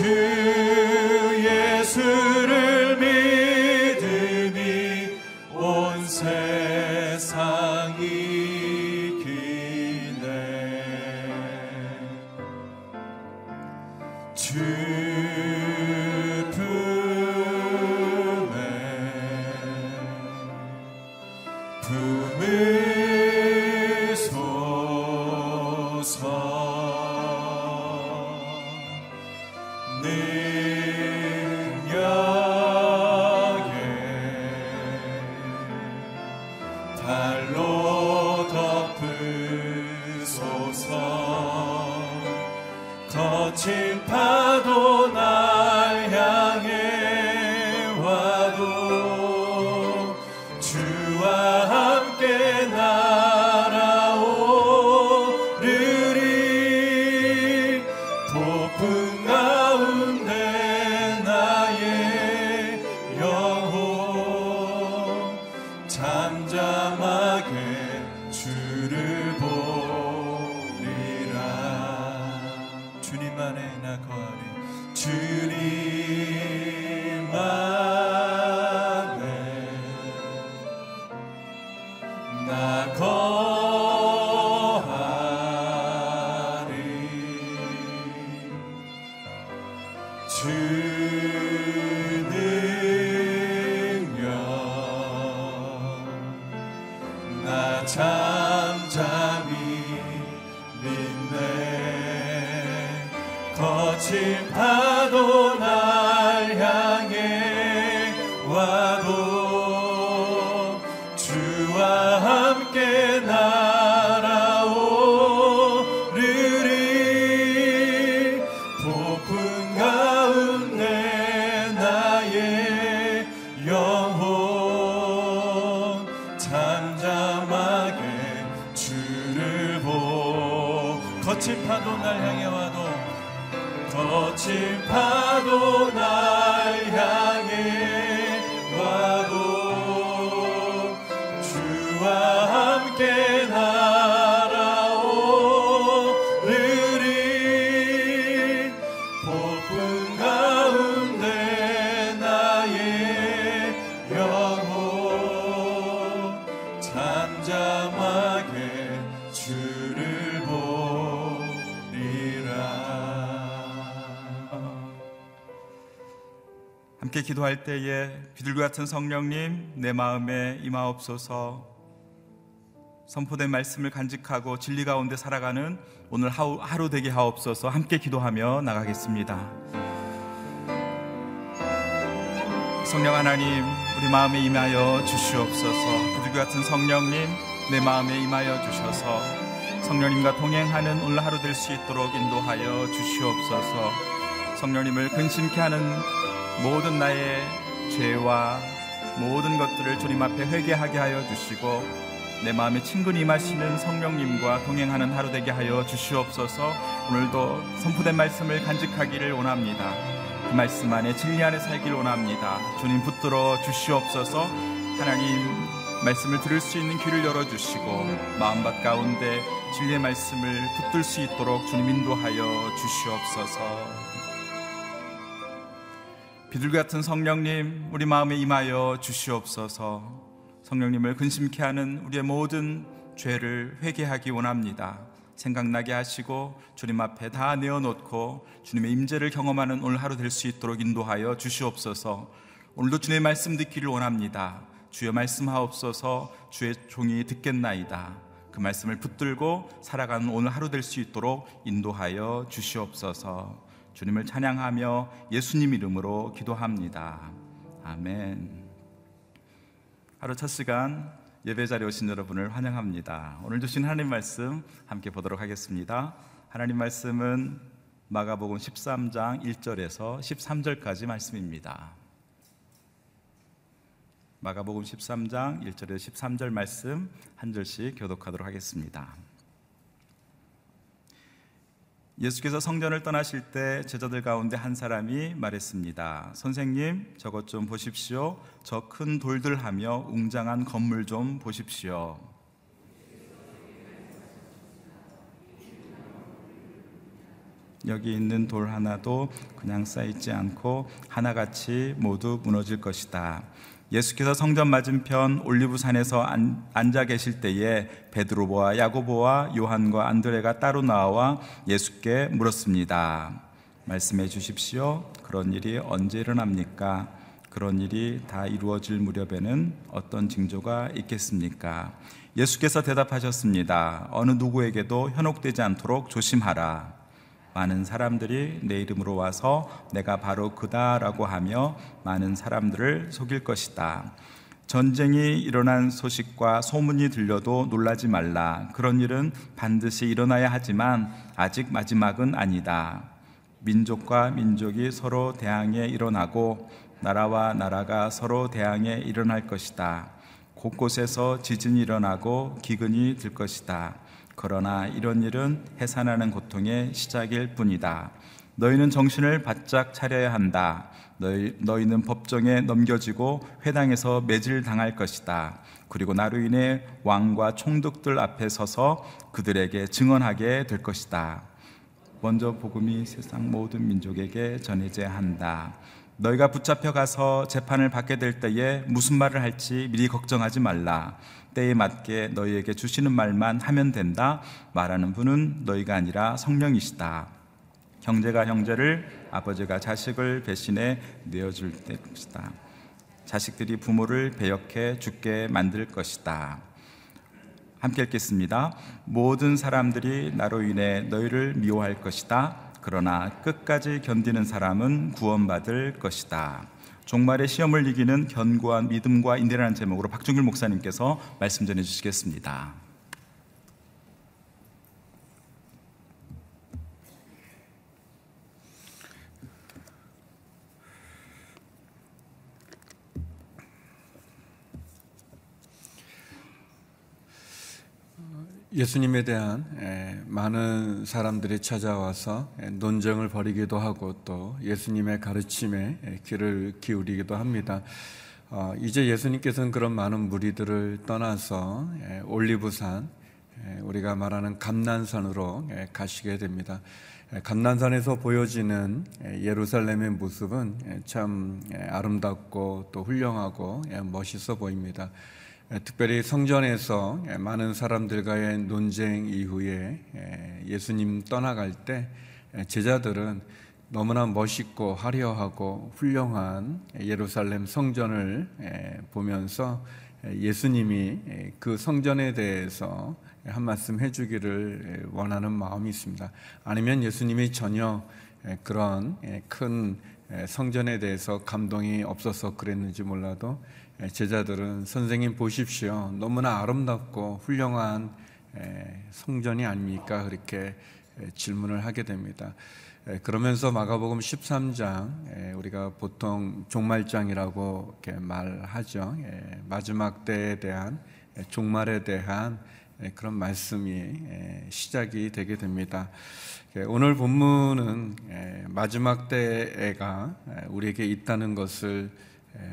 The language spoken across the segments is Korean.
주 함께 기도할 때에 비둘기 같은 성령님 내 마음에 임하옵소서. 선포된 말씀을 간직하고 진리 가운데 살아가는 오늘 하루, 하루 되게 하옵소서. 함께 기도하며 나가겠습니다. 성령 하나님 우리 마음에 임하여 주시옵소서. 비둘기 같은 성령님 내 마음에 임하여 주셔서 성령님과 동행하는 오늘 하루 될 수 있도록 인도하여 주시옵소서. 성령님을 근심케 하는 모든 나의 죄와 모든 것들을 주님 앞에 회개하게 하여 주시고 내 마음에 친근히 임하시는 성령님과 동행하는 하루 되게 하여 주시옵소서. 오늘도 선포된 말씀을 간직하기를 원합니다. 그 말씀 안에 진리 안에 살기를 원합니다. 주님 붙들어 주시옵소서. 하나님 말씀을 들을 수 있는 귀를 열어주시고 마음밭 가운데 진리의 말씀을 붙들 수 있도록 주님 인도하여 주시옵소서 비둘기 같은 성령님 우리 마음에 임하여 주시옵소서. 성령님을 근심케 하는 우리의 모든 죄를 회개하기 원합니다. 생각나게 하시고 주님 앞에 다 내어놓고 주님의 임재를 경험하는 오늘 하루 될 수 있도록 인도하여 주시옵소서. 오늘도 주님의 말씀 듣기를 원합니다. 주의 말씀하옵소서. 주의 종이 듣겠나이다. 그 말씀을 붙들고 살아가는 오늘 하루 될 수 있도록 인도하여 주시옵소서 주님을 찬양하며 예수님 이름으로 기도합니다. 아멘. 하루 첫 시간 예배 자리에 오신 여러분을 환영합니다. 오늘 주신 하나님 말씀 함께 보도록 하겠습니다. 하나님 말씀은 마가복음 13장 1절에서 13절까지 말씀입니다. 마가복음 13장 1절에서 13절 말씀 한 절씩 교독하도록 하겠습니다. 예수께서 성전을 떠나실 때 제자들 가운데 한 사람이 말했습니다. 선생님, 저것 좀 보십시오. 저 큰 돌들 하며 웅장한 건물 좀 보십시오. 여기 있는 돌 하나도 그냥 쌓이지 않고 하나같이 모두 무너질 것이다. 예수께서 성전 맞은편 올리브산에서 안, 앉아 계실 때에 베드로와 야고보와 요한과 안드레가 따로 나와 예수께 물었습니다. 말씀해 주십시오. 그런 일이 언제 일어납니까? 그런 일이 다 이루어질 무렵에는 어떤 징조가 있겠습니까? 예수께서 대답하셨습니다. 어느 누구에게도 현혹되지 않도록 조심하라. 많은 사람들이 내 이름으로 와서 내가 바로 그다라고 하며 많은 사람들을 속일 것이다. 전쟁이 일어난 소식과 소문이 들려도 놀라지 말라. 그런 일은 반드시 일어나야 하지만 아직 마지막은 아니다. 민족과 민족이 서로 대항해 일어나고 나라와 나라가 서로 대항해 일어날 것이다. 곳곳에서 지진이 일어나고 기근이 들 것이다. 그러나 이런 일은 해산하는 고통의 시작일 뿐이다. 너희는 정신을 바짝 차려야 한다. 너희, 너희는 법정에 넘겨지고 회당에서 매질 당할 것이다. 그리고 나로 인해 왕과 총독들 앞에 서서 그들에게 증언하게 될 것이다. 먼저 복음이 세상 모든 민족에게 전해져야 한다. 너희가 붙잡혀 가서 재판을 받게 될 때에 무슨 말을 할지 미리 걱정하지 말라. 때에 맞게 너희에게 주시는 말만 하면 된다. 말하는 분은 너희가 아니라 성령이시다. 형제가 형제를 아버지가 자식을 배신해 내어줄 것이다. 자식들이 부모를 배역해 죽게 만들 것이다. 함께 읽겠습니다. 모든 사람들이 나로 인해 너희를 미워할 것이다. 그러나 끝까지 견디는 사람은 구원받을 것이다. 종말의 시험을 이기는 견고한 믿음과 인내라는 제목으로 박준길 목사님께서 말씀 전해 주시겠습니다. 예수님에 대한 많은 사람들이 찾아와서 논쟁을 벌이기도 하고 또 예수님의 가르침에 귀를 기울이기도 합니다. 어, 이제 예수님께서는 그런 많은 무리들을 떠나서 올리브산, 우리가 말하는 감난산으로 가시게 됩니다. 감난산에서 보여지는 예루살렘의 모습은 참 아름답고 또 훌륭하고 멋있어 보입니다. 예, 특별히 성전에서 예, 많은 사람들과의 논쟁 이후에 예, 예수님 떠나갈 때 제자들은 너무나 멋있고 화려하고 훌륭한 예루살렘 성전을 보면서 예수님이 그 성전에 대해서 한 말씀 해주기를 원하는 마음이 있습니다. 아니면 예수님이 전혀 그런 큰 성전에 대해서 감동이 없어서 그랬는지 몰라도 제자들은 선생님 보십시오. 너무나 아름답고 훌륭한 성전이 아닙니까? 그렇게 질문을 하게 됩니다. 그러면서 마가복음 13장 우리가 보통 종말장이라고 말하죠. 마지막 때에 대한 종말에 대한 그런 말씀이 시작이 되게 됩니다. 오늘 본문은 마지막 때가 우리에게 있다는 것을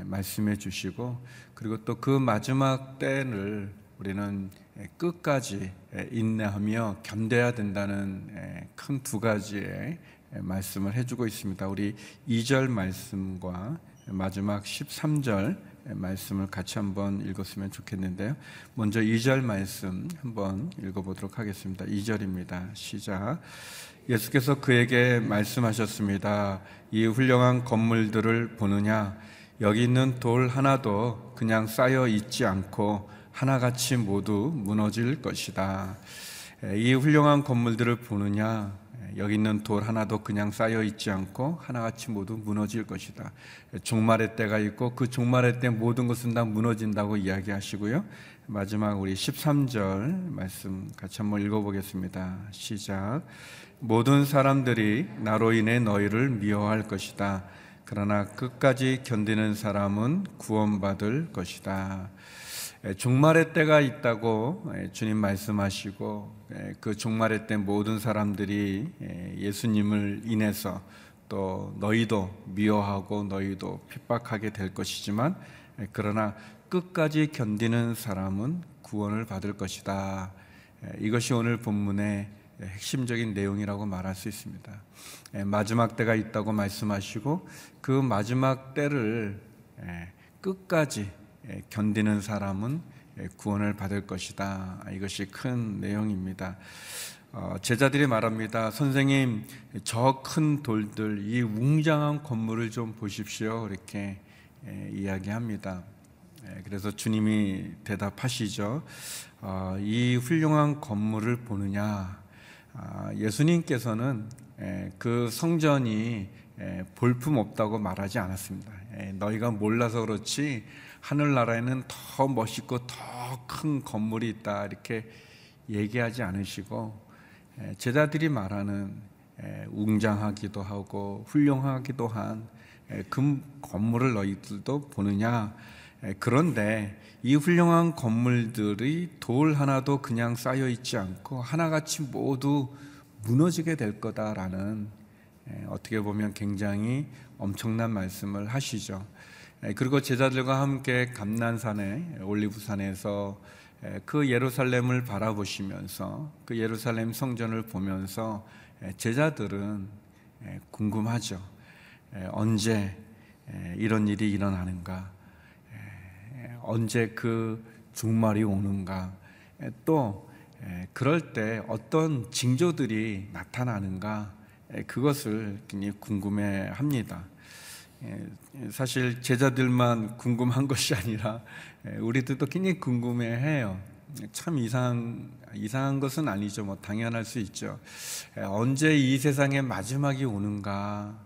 말씀해 주시고 그리고 또 그 마지막 때를 우리는 끝까지 인내하며 견뎌야 된다는 큰 두 가지의 말씀을 해주고 있습니다. 우리 2절 말씀과 마지막 13절 말씀을 같이 한번 읽었으면 좋겠는데요. 먼저 2절 말씀 한번 읽어보도록 하겠습니다. 2절입니다. 시작. 예수께서 그에게 말씀하셨습니다. 이 훌륭한 건물들을 보느냐? 여기 있는 돌 하나도 그냥 쌓여 있지 않고 하나같이 모두 무너질 것이다. 이 훌륭한 건물들을 보느냐? 여기 있는 돌 하나도 그냥 쌓여 있지 않고 하나같이 모두 무너질 것이다. 종말의 때가 있고 그 종말의 때 모든 것은 다 무너진다고 이야기하시고요. 마지막 우리 13절 말씀 같이 한번 읽어보겠습니다. 시작. 모든 사람들이 나로 인해 너희를 미워할 것이다. 그러나 끝까지 견디는 사람은 구원받을 것이다. 종말의 때가 있다고 주님 말씀하시고 그 종말의 때 모든 사람들이 예수님을 인해서 또 너희도 미워하고 너희도 핍박하게 될 것이지만 그러나 끝까지 견디는 사람은 구원을 받을 것이다. 이것이 오늘 본문의 핵심적인 내용이라고 말할 수 있습니다. 예, 마지막 때가 있다고 말씀하시고 그 마지막 때를 예, 끝까지 예, 견디는 사람은 구원을 받을 것이다. 이것이 큰 내용입니다. 어, 제자들이 말합니다. 선생님, 저 큰 돌들, 이 웅장한 건물을 좀 보십시오. 이렇게 이야기합니다. 그래서 주님이 대답하시죠. 어, 이 훌륭한 건물을 보느냐? 아, 예수님께서는 그 성전이 볼품 없다고 말하지 않았습니다. 너희가 몰라서 그렇지 하늘나라에는 더 멋있고 더 큰 건물이 있다 이렇게 얘기하지 않으시고 제자들이 말하는 웅장하기도 하고 훌륭하기도 한그 건물을 너희들도 보느냐 그런데 이 훌륭한 건물들이 돌 하나도 그냥 쌓여 있지 않고 하나같이 모두 무너지게 될 거다라는 어떻게 보면 굉장히 엄청난 말씀을 하시죠. 그리고 제자들과 함께 감난산에 올리브산에서 그 예루살렘을 바라보시면서 그 예루살렘 성전을 보면서 제자들은 궁금하죠. 언제 이런 일이 일어나는가? 언제 그 종말이 오는가 또 그럴 때 어떤 징조들이 나타나는가 그것을 굉장히 궁금해 합니다. 사실 제자들만 궁금한 것이 아니라 우리들도 굉장히 궁금해 해요. 참 이상 이상한 것은 아니죠. 뭐 당연할 수 있죠. 에, 언제 이 세상에 마지막이 오는가?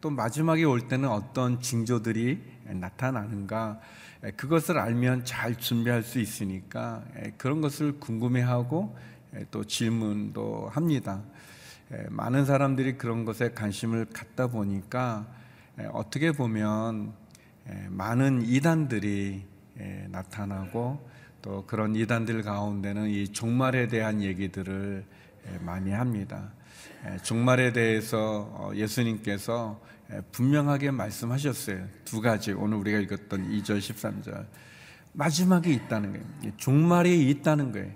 또 마지막이 올 때는 어떤 징조들이 나타나는가? 에, 그것을 알면 잘 준비할 수 있으니까 에, 그런 것을 궁금해하고 에, 또 질문도 합니다. 에, 많은 사람들이 그런 것에 관심을 갖다 보니까 에, 어떻게 보면 에, 많은 이단들이 에, 나타나고 또 그런 이단들 가운데는 이 종말에 대한 얘기들을 에, 많이 합니다. 에, 종말에 대해서 어, 예수님께서 에, 분명하게 말씀하셨어요. 두 가지 오늘 우리가 읽었던 2절 13절 마지막이 있다는 거예요. 이 종말이 있다는 거예요.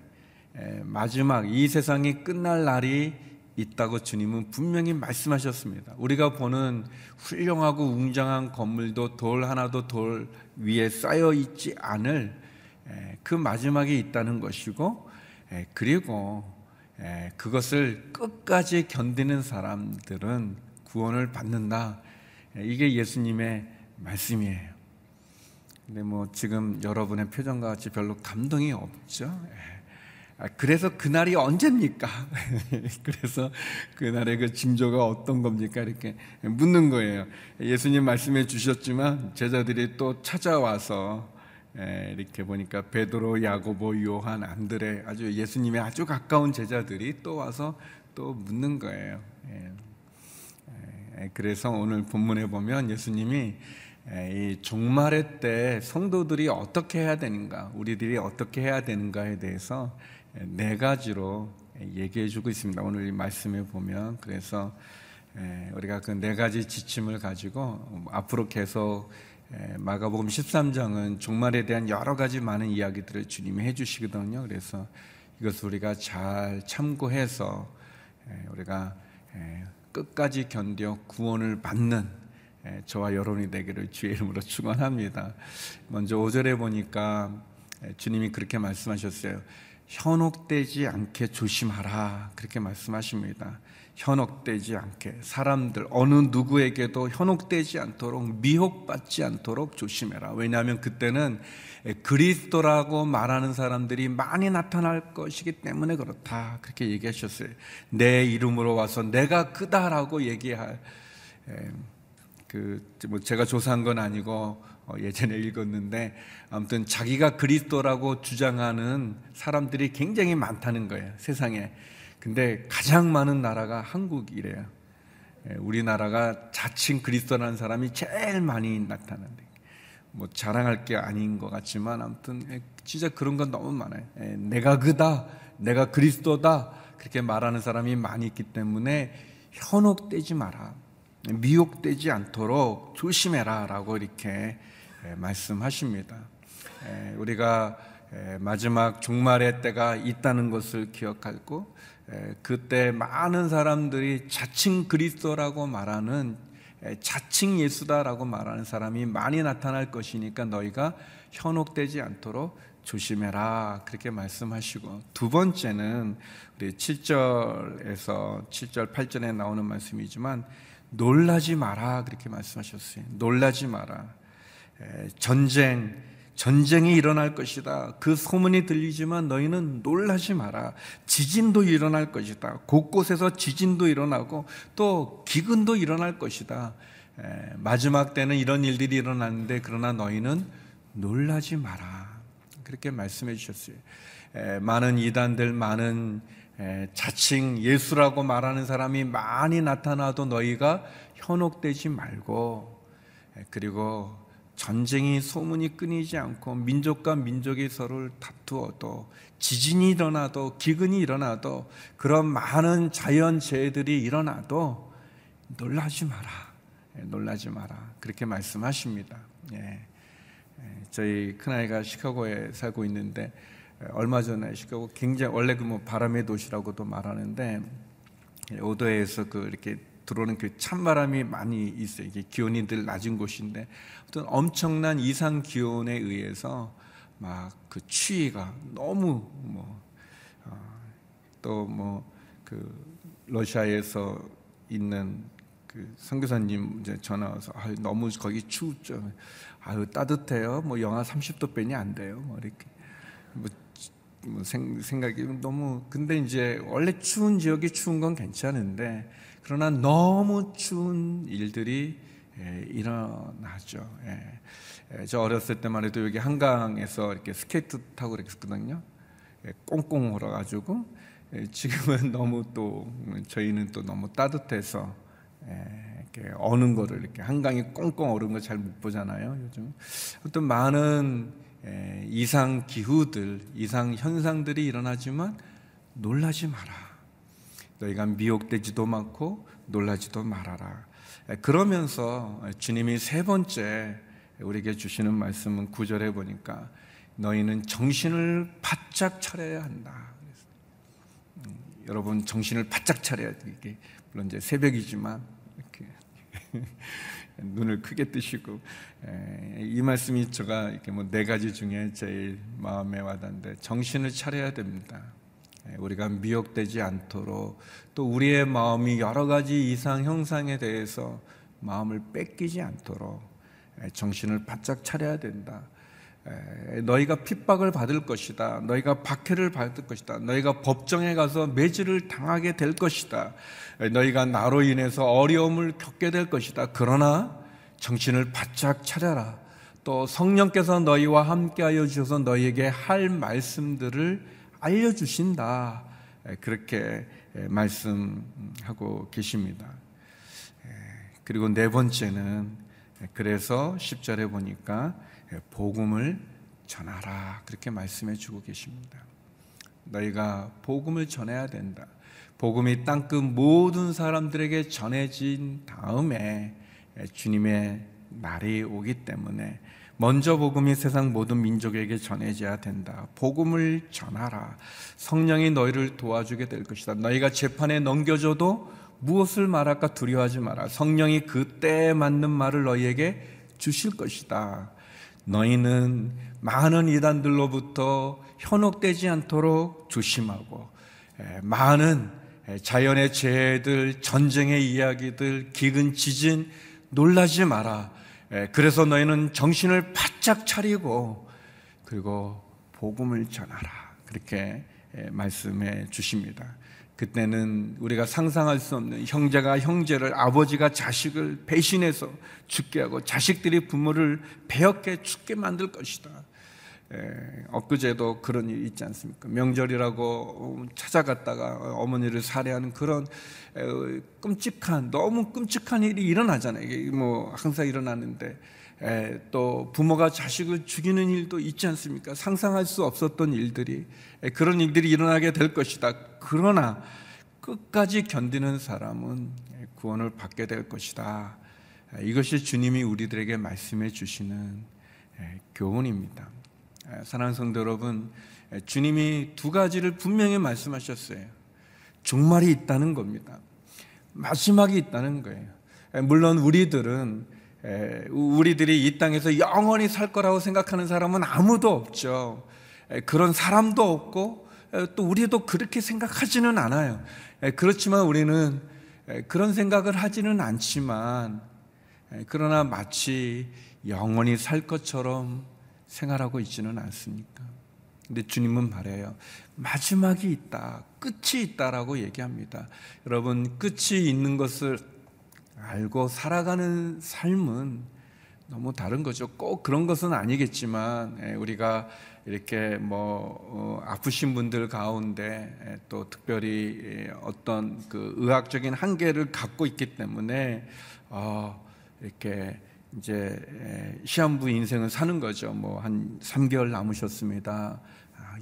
에, 마지막 이 세상이 끝날 날이 있다고 주님은 분명히 말씀하셨습니다. 우리가 보는 훌륭하고 웅장한 건물도 돌 하나도 돌 위에 쌓여 있지 않을 에, 그 마지막이 있다는 것이고 에, 그리고 에, 그것을 끝까지 견디는 사람들은 구원을 받는다. 에, 이게 예수님의 말씀이에요. 근데 뭐 지금 여러분의 표정과 같이 별로 감동이 없죠. 에. 아, 그래서 그날이 언제입니까? 그래서 그날의 그 징조가 어떤 겁니까? 이렇게 묻는 거예요. 예수님 말씀해 주셨지만 제자들이 또 찾아와서 에, 이렇게 보니까 베드로, 야고보, 요한, 안드레 아주 예수님의 아주 가까운 제자들이 또 와서 또 묻는 거예요. 예. 에, 그래서 오늘 본문에 보면 예수님이 이 종말의 때 성도들이 어떻게 해야 되는가, 우리들이 어떻게 해야 되는가에 대해서 네 가지로 얘기해 주고 있습니다. 오늘 이 말씀에 보면 그래서 우리가 그 네 가지 지침을 가지고 앞으로 계속 마가복음 13장은 종말에 대한 여러 가지 많은 이야기들을 주님이 해 주시거든요. 그래서 이것을 우리가 잘 참고해서 우리가 끝까지 견뎌 구원을 받는 저와 여러분이 되기를 주의 이름으로 축원합니다. 먼저 5절에 보니까 주님이 그렇게 말씀하셨어요. 현혹되지 않게 조심하라. 그렇게 말씀하십니다. 현혹되지 않게 사람들 어느 누구에게도 현혹되지 않도록 미혹받지 않도록 조심해라. 왜냐하면 그때는 그리스도라고 말하는 사람들이 많이 나타날 것이기 때문에 그렇다. 그렇게 얘기하셨어요. 내 이름으로 와서 내가 그다라고 얘기할 그 뭐 제가 조사한 건 아니고 어, 예전에 읽었는데 아무튼 자기가 그리스도라고 주장하는 사람들이 굉장히 많다는 거예요 세상에. 근데 가장 많은 나라가 한국이래요. 예, 우리나라가 자칭 그리스도라는 사람이 제일 많이 나타나는데 뭐 자랑할 게 아닌 것 같지만 아무튼 예, 진짜 그런 건 너무 많아요. 예, 내가 그다, 내가 그리스도다 그렇게 말하는 사람이 많이 있기 때문에 현혹되지 마라. 미혹되지 않도록 조심해라라고 이렇게 말씀하십니다. 우리가 마지막 종말의 때가 있다는 것을 기억하고 그때 많은 사람들이 자칭 그리스도라고 말하는 자칭 예수다라고 말하는 사람이 많이 나타날 것이니까 너희가 현혹되지 않도록 조심해라 그렇게 말씀하시고 두 번째는 우리 7절에서 7절 8절에 나오는 말씀이지만 놀라지 마라 그렇게 말씀하셨어요. 놀라지 마라. 전쟁 전쟁이 일어날 것이다. 그 소문이 들리지만 너희는 놀라지 마라. 지진도 일어날 것이다. 곳곳에서 지진도 일어나고 또 기근도 일어날 것이다. 마지막 때는 이런 일들이 일어나는데 그러나 너희는 놀라지 마라. 그렇게 말씀해 주셨어요. 많은 이단들, 많은 자칭 예수라고 말하는 사람이 많이 나타나도 너희가 현혹되지 말고 그리고 전쟁이 소문이 끊이지 않고 민족과 민족이 서로를 다투어도 지진이 일어나도 기근이 일어나도 그런 많은 자연 재해들이 일어나도 놀라지 마라. 놀라지 마라. 그렇게 말씀하십니다. 예. 저희 큰아이가 시카고에 살고 있는데 얼마 전에 시카고 굉장히 원래 그 뭐 바람의 도시라고도 말하는데 오도에서 그 이렇게 들어오는 그 찬바람이 많이 있어요. 이게 기온이 늘 낮은 곳인데 어떤 엄청난 이상 기온에 의해서 막 그 추위가 너무 뭐또뭐 그 러시아에서 있는 그 선교사님 이제 전화 와서 아 너무 거기 추웠죠. 아유 따뜻해요. 뭐 영하 30도 빼니 안 돼요. 뭐 이렇게 뭐 뭐 생, 생각이 너무 근데 이제 원래 추운 지역이 추운 건 괜찮은데 그러나 너무 추운 일들이 예, 일어나죠. 예. 예, 저 어렸을 때만 해도 여기 한강에서 이렇게 스케이트 타고 그랬거든요. 예, 꽁꽁 얼어가지고 예, 지금은 너무 또 음, 저희는 또 너무 따뜻해서 예, 이렇게 어는 거를 이렇게 한강이 꽁꽁 얼은 거 잘 못 보잖아요. 요즘 어떤 많은 예, 이상 기후들, 이상 현상들이 일어나지만 놀라지 마라. 너희가 미혹되지도 않고 놀라지도 말아라. 예, 그러면서 주님이 세 번째 우리에게 주시는 말씀은 구절에 보니까 너희는 정신을 바짝 차려야 한다. 음, 여러분 정신을 바짝 차려야 돼. 이게 물론 이제 새벽이지만 이렇게 눈을 크게 뜨시고 에, 이 말씀이 제가 이렇게 뭐 네 가지 중에 제일 마음에 와닿는데 정신을 차려야 됩니다. 에, 우리가 미혹되지 않도록 또 우리의 마음이 여러 가지 이상 형상에 대해서 마음을 뺏기지 않도록 에, 정신을 바짝 차려야 된다. 에, 너희가 핍박을 받을 것이다. 너희가 박해를 받을 것이다. 너희가 법정에 가서 매질을 당하게 될 것이다. 에, 너희가 나로 인해서 어려움을 겪게 될 것이다. 그러나 정신을 바짝 차려라. 또 성령께서 너희와 함께하여 주셔서 너희에게 할 말씀들을 알려주신다. 에, 그렇게 에, 말씀하고 계십니다. 에, 그리고 네 번째는 에, 그래서 10절에 보니까 예, 복음을 전하라 그렇게 말씀해 주고 계십니다. 너희가 복음을 전해야 된다. 복음이 땅끝 모든 사람들에게 전해진 다음에 예, 주님의 날이 오기 때문에 먼저 복음이 세상 모든 민족에게 전해져야 된다. 복음을 전하라. 성령이 너희를 도와주게 될 것이다. 너희가 재판에 넘겨줘도 무엇을 말할까 두려워하지 마라. 성령이 그때에 맞는 말을 너희에게 주실 것이다. 너희는 많은 이단들로부터 현혹되지 않도록 조심하고 많은 자연의 재해들, 전쟁의 이야기들, 기근 지진 놀라지 마라. 그래서 너희는 정신을 바짝 차리고 그리고 복음을 전하라. 그렇게 말씀해 주십니다. 그때는 우리가 상상할 수 없는 형제가 형제를 아버지가 자식을 배신해서 죽게 하고 자식들이 부모를 배역해 죽게 만들 것이다. 에, 엊그제도 그런 일이 있지 않습니까? 명절이라고 찾아갔다가 어머니를 살해하는 그런 에, 끔찍한 너무 끔찍한 일이 일어나잖아요. 이게 뭐 항상 일어나는데 에, 또 부모가 자식을 죽이는 일도 있지 않습니까? 상상할 수 없었던 일들이 그런 일들이 일어나게 될 것이다. 그러나 끝까지 견디는 사람은 구원을 받게 될 것이다. 이것이 주님이 우리들에게 말씀해 주시는 교훈입니다. 사랑하는 성도 여러분, 주님이 두 가지를 분명히 말씀하셨어요. 종말이 있다는 겁니다. 마지막이 있다는 거예요. 물론 우리들은 우리들이 이 땅에서 영원히 살 거라고 생각하는 사람은 아무도 없죠. 그런 사람도 없고 또 우리도 그렇게 생각하지는 않아요. 그렇지만 우리는 그런 생각을 하지는 않지만 그러나 마치 영원히 살 것처럼 생활하고 있지는 않습니까? 근데 주님은 말해요. 마지막이 있다. 끝이 있다라고 얘기합니다. 여러분, 끝이 있는 것을 알고 살아가는 삶은 너무 다른 거죠. 꼭 그런 것은 아니겠지만 우리가 이렇게 뭐 어, 아프신 분들 가운데 또 특별히 어떤 그 의학적인 한계를 갖고 있기 때문에 어, 이렇게 이제 시한부 인생을 사는 거죠. 뭐 한 3개월 남으셨습니다.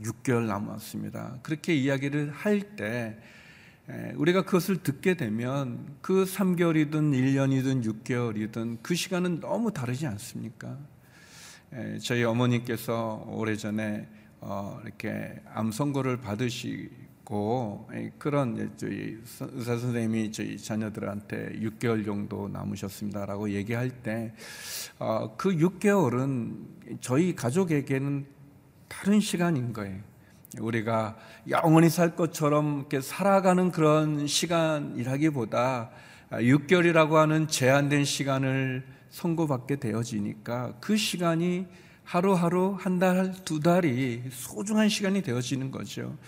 6개월 아, 남았습니다. 그렇게 이야기를 할 때 우리가 그것을 듣게 되면 그 3개월이든 1년이든 6개월이든 그 시간은 너무 다르지 않습니까? 저희 어머니께서 오래전에 어, 이렇게 암 선고를 받으시 고 그런 저희 의사 선생님이 저희 자녀들한테 6개월 정도 남으셨습니다라고 얘기할 때그 어, 6개월은 저희 가족에게는 다른 시간인 거예요. 우리가 영원히 살 것처럼 이렇게 살아가는 그런 시간이라기보다 6개월이라고 하는 제한된 시간을 선고받게 되어지니까 그 시간이 하루하루 한 달, 두 달이 소중한 시간이 되어지는 거죠.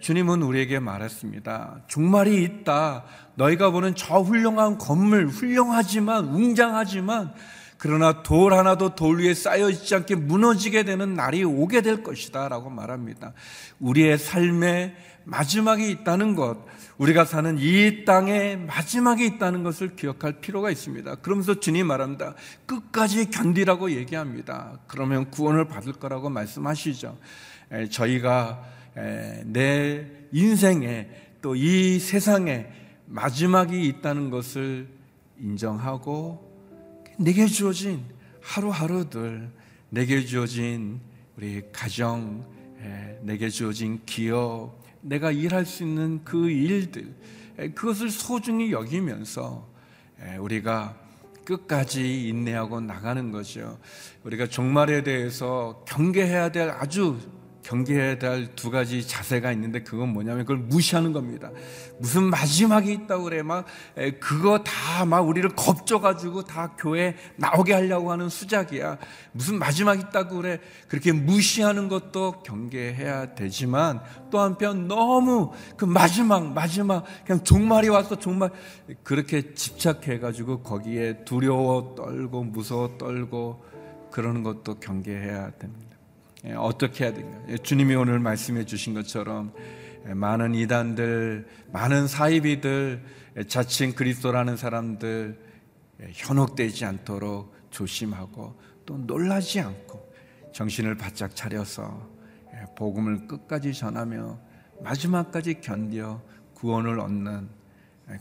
주님은 우리에게 말했습니다. 종말이 있다. 너희가 보는 저 훌륭한 건물, 훌륭하지만, 웅장하지만, 그러나 돌 하나도 돌 위에 쌓여 있지 않게 무너지게 되는 날이 오게 될 것이다. 라고 말합니다. 우리의 삶의 마지막이 있다는 것, 우리가 사는 이 땅에 마지막이 있다는 것을 기억할 필요가 있습니다. 그러면서 주님 말합니다. 끝까지 견디라고 얘기합니다. 그러면 구원을 받을 거라고 말씀하시죠. 저희가 내 인생에 또 이 세상에 마지막이 있다는 것을 인정하고 내게 주어진 하루하루들, 내게 주어진 우리 가정, 내게 주어진 기업, 내가 일할 수 있는 그 일들, 그것을 소중히 여기면서 우리가 끝까지 인내하고 나가는 거죠. 우리가 종말에 대해서 경계해야 될 아주 경계해야 될 두 가지 자세가 있는데 그건 뭐냐면 그걸 무시하는 겁니다. 무슨 마지막이 있다고 그래. 막 그거 다 막 우리를 겁줘가지고 다 교회 나오게 하려고 하는 수작이야. 무슨 마지막 있다고 그래. 그렇게 무시하는 것도 경계해야 되지만 또 한편 너무 그 마지막, 마지막 그냥 종말이 왔어, 종말. 그렇게 집착해가지고 거기에 두려워 떨고 무서워 떨고 그러는 것도 경계해야 됩니다. 예, 어떻게 해야 되는가? 예, 주님이 오늘 말씀해 주신 것처럼 예, 많은 이단들, 많은 사이비들, 자칭 그리스도라는 사람들 현혹되지 않도록 조심하고 또 놀라지 않고 정신을 바짝 차려서 복음을 끝까지 전하며 마지막까지 견뎌 구원을 얻는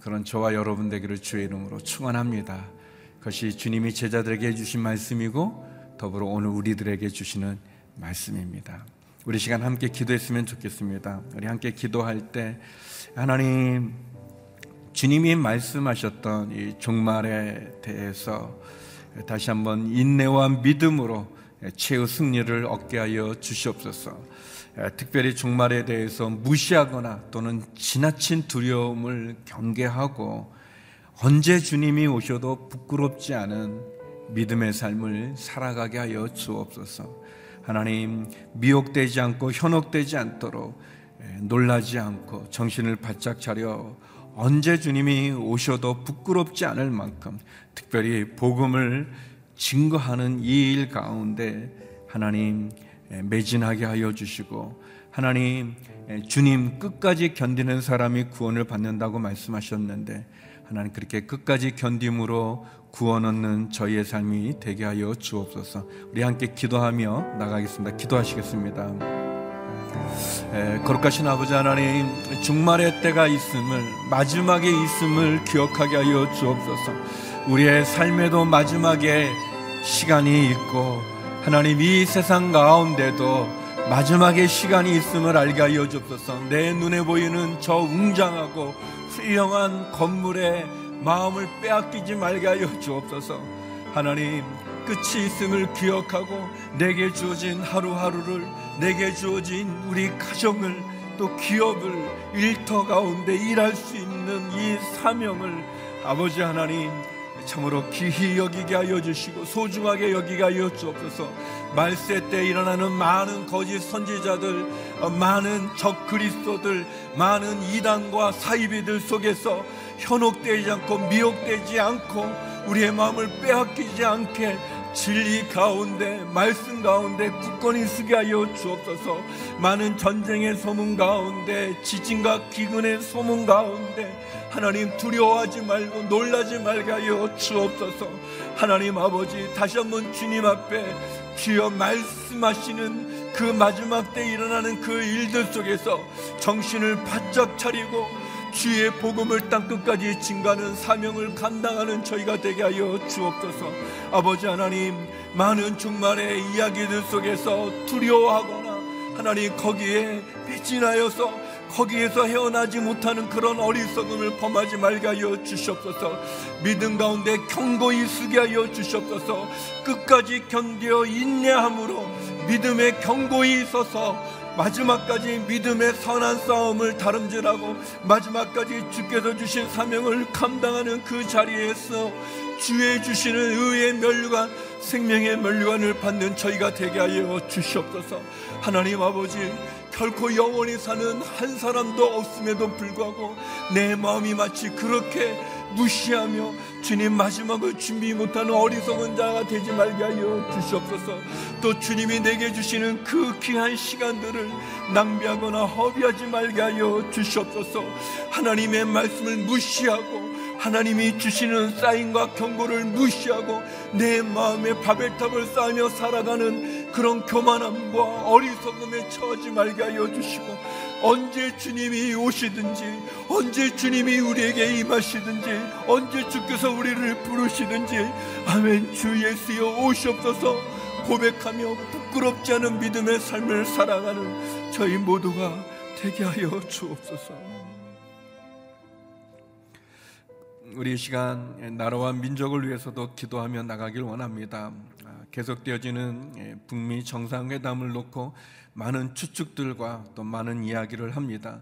그런 저와 여러분 되기를 주의 이름으로 축원합니다. 그것이 주님이 제자들에게 해주신 말씀이고 더불어 오늘 우리들에게 주시는 말씀입니다. 우리 시간 함께 기도했으면 좋겠습니다. 우리 함께 기도할 때 하나님 주님이 말씀하셨던 이 종말에 대해서 다시 한번 인내와 믿음으로 최후 승리를 얻게 하여 주시옵소서. 특별히 종말에 대해서 무시하거나 또는 지나친 두려움을 경계하고 언제 주님이 오셔도 부끄럽지 않은 믿음의 삶을 살아가게 하여 주옵소서. 하나님 미혹되지 않고 현혹되지 않도록 놀라지 않고 정신을 바짝 차려 언제 주님이 오셔도 부끄럽지 않을 만큼 특별히 복음을 증거하는 이 일 가운데 하나님 매진하게 하여 주시고 하나님 주님 끝까지 견디는 사람이 구원을 받는다고 말씀하셨는데 하나님 그렇게 끝까지 견딤으로 구원 얻는 저희의 삶이 되게 하여 주옵소서. 우리 함께 기도하며 나가겠습니다. 기도하시겠습니다. 에, 거룩하신 아버지 하나님, 중말의 때가 있음을, 마지막에 있음을 기억하게 하여 주옵소서. 우리의 삶에도 마지막에 시간이 있고, 하나님 이 세상 가운데도 마지막에 시간이 있음을 알게 하여 주옵소서. 내 눈에 보이는 저 웅장하고 훌륭한 건물에 마음을 빼앗기지 말게 하여 주옵소서. 하나님, 끝이 있음을 기억하고 내게 주어진 하루하루를 내게 주어진 우리 가정을 또 기업을 일터 가운데 일할 수 있는 이 사명을 아버지 하나님 참으로 기히 여기게 하여 주시고 소중하게 여기게 하여 주옵소서 말세 때 일어나는 많은 거짓 선지자들 많은 적 그리스도들 많은 이단과 사이비들 속에서 현혹되지 않고 미혹되지 않고 우리의 마음을 빼앗기지 않게 진리 가운데 말씀 가운데 굳건히 쓰게 하여 주옵소서. 많은 전쟁의 소문 가운데 지진과 기근의 소문 가운데 하나님 두려워하지 말고 놀라지 말게 하여 주옵소서. 하나님 아버지 다시 한번 주님 앞에 주여 말씀하시는 그 마지막 때 일어나는 그 일들 속에서 정신을 바짝 차리고 주의 복음을 땅끝까지 증가하는 사명을 감당하는 저희가 되게 하여 주옵소서. 아버지 하나님 많은 종말의 이야기들 속에서 두려워하거나 하나님 거기에 배진하여서 거기에서 헤어나지 못하는 그런 어리석음을 범하지 말게 하여 주시옵소서. 믿음 가운데 경고히 쓰게 하여 주시옵소서. 끝까지 견뎌 인내함으로 믿음의 경고히 있어서 마지막까지 믿음의 선한 싸움을 다름질하고 마지막까지 주께서 주신 사명을 감당하는 그 자리에서 주의 주시는 의의 멸류관 생명의 멸류관을 받는 저희가 되게 하여 주시옵소서. 하나님 아버지 결코 영원히 사는 한 사람도 없음에도 불구하고 내 마음이 마치 그렇게 무시하며 주님 마지막을 준비 못하는 어리석은 자가 되지 말게 하여 주시옵소서. 또 주님이 내게 주시는 그 귀한 시간들을 낭비하거나 허비하지 말게 하여 주시옵소서. 하나님의 말씀을 무시하고 하나님이 주시는 사인과 경고를 무시하고 내 마음에 바벨탑을 쌓으며 살아가는 그런 교만함과 어리석음에 처하지 말게 하여 주시고 언제 주님이 오시든지 언제 주님이 우리에게 임하시든지 언제 주께서 우리를 부르시든지 아멘 주 예수여 오시옵소서 고백하며 부끄럽지 않은 믿음의 삶을 살아가는 저희 모두가 되게 하여 주옵소서. 우리 시간 나라와 민족을 위해서도 기도하며 나가길 원합니다. 아, 계속되어지는 예, 북미 정상회담을 놓고 많은 추측들과 또 많은 이야기를 합니다.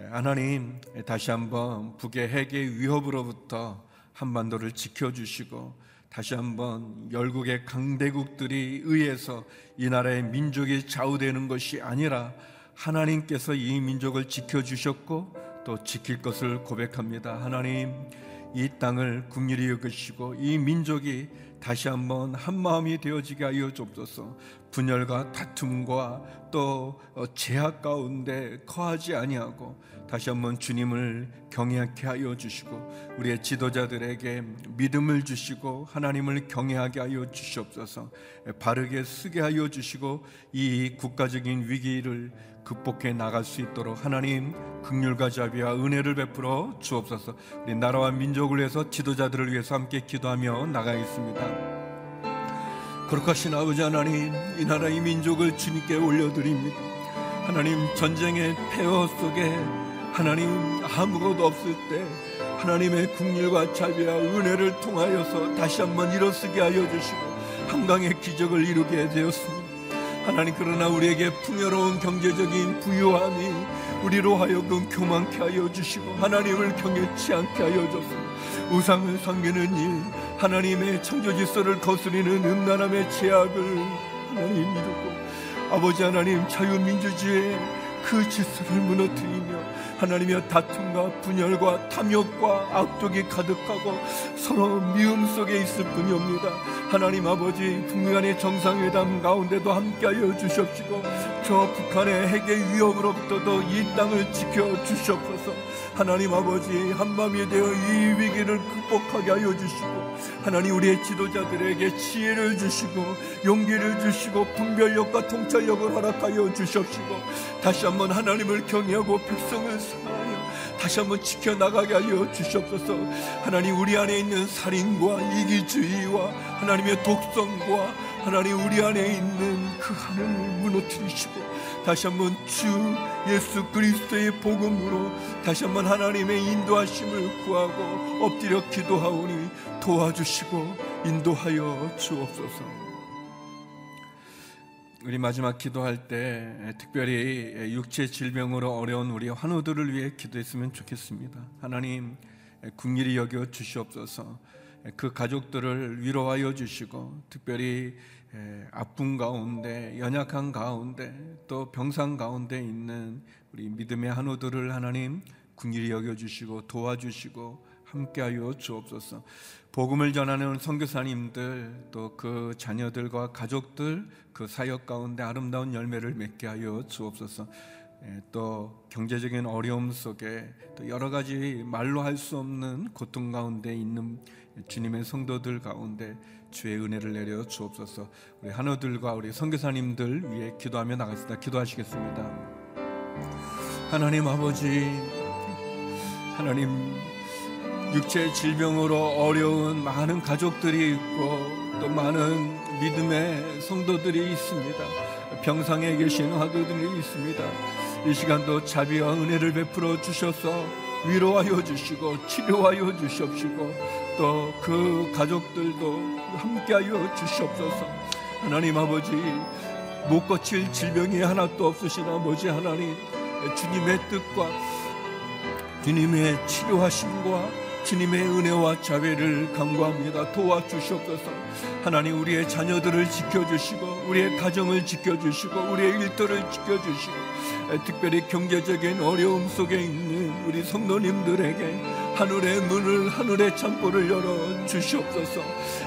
예, 하나님 다시 한번 북의 핵의 위협으로부터 한반도를 지켜주시고 다시 한번 열국의 강대국들이 의해서 이 나라의 민족이 좌우되는 것이 아니라 하나님께서 이 민족을 지켜주셨고 또 지킬 것을 고백합니다. 하나님 이 땅을 국률이 여기시고 이 민족이 다시 한번 한 마음이 되어지게 하여 주옵소서. 분열과 다툼과 또 어, 제약 가운데 거하지 아니하고 다시 한번 주님을 경외하게 하여 주시고 우리의 지도자들에게 믿음을 주시고 하나님을 경외하게 하여 주시옵소서. 바르게 쓰게 하여 주시고 이 국가적인 위기를 극복해 나갈 수 있도록 하나님 극률과 자비와 은혜를 베풀어 주옵소서. 우리 나라와 민족을 위해서 지도자들을 위해서 함께 기도하며 나가겠습니다. 거룩하신 아버지 하나님, 이 나라 이 민족을 주님께 올려드립니다. 하나님 전쟁의 폐허 속에 하나님 아무것도 없을 때 하나님의 국률과 자비와 은혜를 통하여서 다시 한번 일어서게 하여 주시고 한강의 기적을 이루게 되었습니다. 하나님 그러나 우리에게 풍요로운 경제적인 부유함이 우리로 하여금 교만케 하여 주시고 하나님을 경외치 않게 하여 줬습니다. 우상을 섬기는 일, 하나님의 창조 질서를 거스리는 음란함의 제약을 하나님 믿고 아버지 하나님 자유민주주의의 그 질서를 무너뜨리며 하나님의 다툼과 분열과 탐욕과 악독이 가득하고 서로 미움 속에 있을 뿐이옵니다. 하나님 아버지 북미 간의 정상회담 가운데도 함께하여 주시옵시고 저 북한의 핵의 위협으로부터도 이 땅을 지켜 주시옵소서. 하나님 아버지 한밤이 되어 이 위기를 극복하게 하여 주시고 하나님 우리의 지도자들에게 지혜를 주시고 용기를 주시고 분별력과 통찰력을 허락하여 주시옵시고 다시 한번 하나님을 경외하고 백성을 사랑하여 다시 한번 지켜나가게 하여 주시옵소서. 하나님 우리 안에 있는 살인과 이기주의와 하나님의 독성과 하나님 우리 안에 있는 그 하늘을 무너뜨리시고 다시 한번 주 예수 그리스도의 복음으로 다시 한번 하나님의 인도하심을 구하고 엎드려 기도하오니 도와주시고 인도하여 주옵소서. 우리 마지막 기도할 때 특별히 육체 질병으로 어려운 우리 환우들을 위해 기도했으면 좋겠습니다. 하나님 국리이 여겨 주시옵소서. 그 가족들을 위로하여 주시고 특별히 아픔 가운데 연약한 가운데 또 병상 가운데 있는 우리 믿음의 한우들을 하나님 국리이 여겨 주시고 도와주시고 함께하여 주옵소서. 복음을 전하는 선교사님들 또 그 자녀들과 가족들 그 사역 가운데 아름다운 열매를 맺게 하여 주옵소서. 또 경제적인 어려움 속에 또 여러 가지 말로 할 수 없는 고통 가운데 있는 주님의 성도들 가운데 주의 은혜를 내려 주옵소서. 우리 한우들과 우리 선교사님들 위해 기도하며 나가겠습니다. 기도하시겠습니다. 하나님 아버지, 하나님 육체 질병으로 어려운 많은 가족들이 있고 또 많은 믿음의 성도들이 있습니다. 병상에 계신 화도들이 있습니다. 이 시간도 자비와 은혜를 베풀어 주셔서 위로하여 주시고 치료하여 주시옵시고 또 그 가족들도 함께하여 주시옵소서. 하나님 아버지 못 고칠 질병이 하나도 없으신 아버지 하나님 주님의 뜻과 주님의 치료하심과 주님의 은혜와 자비를 간구합니다. 도와주시옵소서. 하나님 우리의 자녀들을 지켜주시고 우리의 가정을 지켜주시고 우리의 일터를 지켜주시고 특별히 경제적인 어려움 속에 있는 우리 성도님들에게 하늘의 문을 하늘의 창고를 열어 주시옵소서.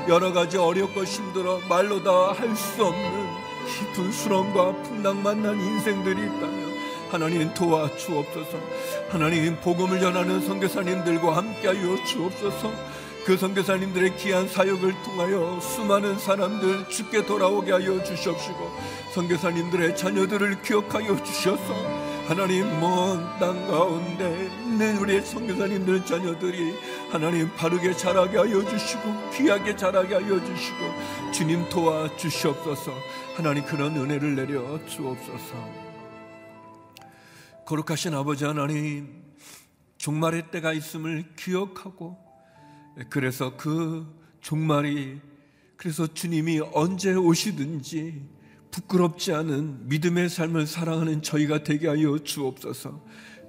여러 가지 어렵고 힘들어 말로 다 할 수 없는 깊은 수렁과 풍랑 만 난 인생들이 있다면 하나님 도와 주옵소서. 하나님 복음을 전하는 선교사님들과 함께하여 주옵소서. 그 선교사님들의 귀한 사역을 통하여 수많은 사람들 죽게 돌아오게 하여 주시옵시고 선교사님들의 자녀들을 기억하여 주셔서 하나님 먼 땅 가운데 있는 우리의 선교사님들 자녀들이 하나님 바르게 자라게 하여 주시고 귀하게 자라게 하여 주시고 주님 도와 주시옵소서. 하나님 그런 은혜를 내려 주옵소서. 거룩하신 아버지 하나님 종말의 때가 있음을 기억하고 그래서 그 종말이 그래서 주님이 언제 오시든지 부끄럽지 않은 믿음의 삶을 사랑하는 저희가 되게 하여 주옵소서.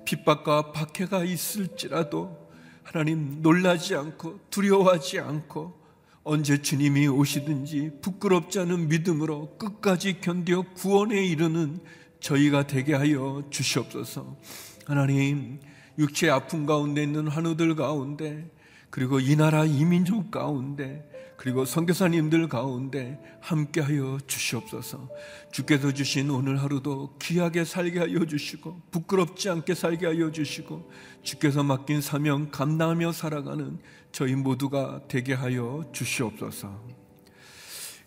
핍박과 박해가 있을지라도 하나님 놀라지 않고 두려워하지 않고 언제 주님이 오시든지 부끄럽지 않은 믿음으로 끝까지 견뎌 구원에 이르는 저희가 되게 하여 주시옵소서. 하나님 육체의 아픔 가운데 있는 환우들 가운데 그리고 이 나라 이민족 가운데 그리고 선교사님들 가운데 함께하여 주시옵소서. 주께서 주신 오늘 하루도 귀하게 살게 하여 주시고 부끄럽지 않게 살게 하여 주시고 주께서 맡긴 사명 감당하며 살아가는 저희 모두가 되게 하여 주시옵소서.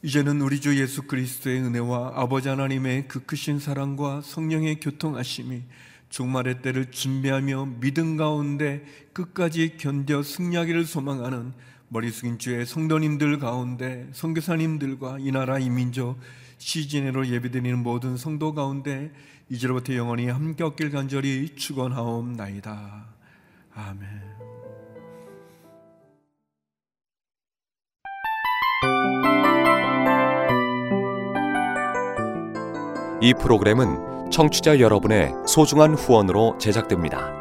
이제는 우리 주 예수 그리스도의 은혜와 아버지 하나님의 그 크신 사랑과 성령의 교통하심이 종말의 때를 준비하며 믿음 가운데 끝까지 견뎌 승리하기를 소망하는 머리 숙인 주의 성도님들 가운데 성교사님들과 이 나라 이민족 시진회로 예배드리는 모든 성도 가운데 이제로부터 영원히 함께 없길 간절히 축원하옵나이다. 아멘. 이 프로그램은 청취자 여러분의 소중한 후원으로 제작됩니다.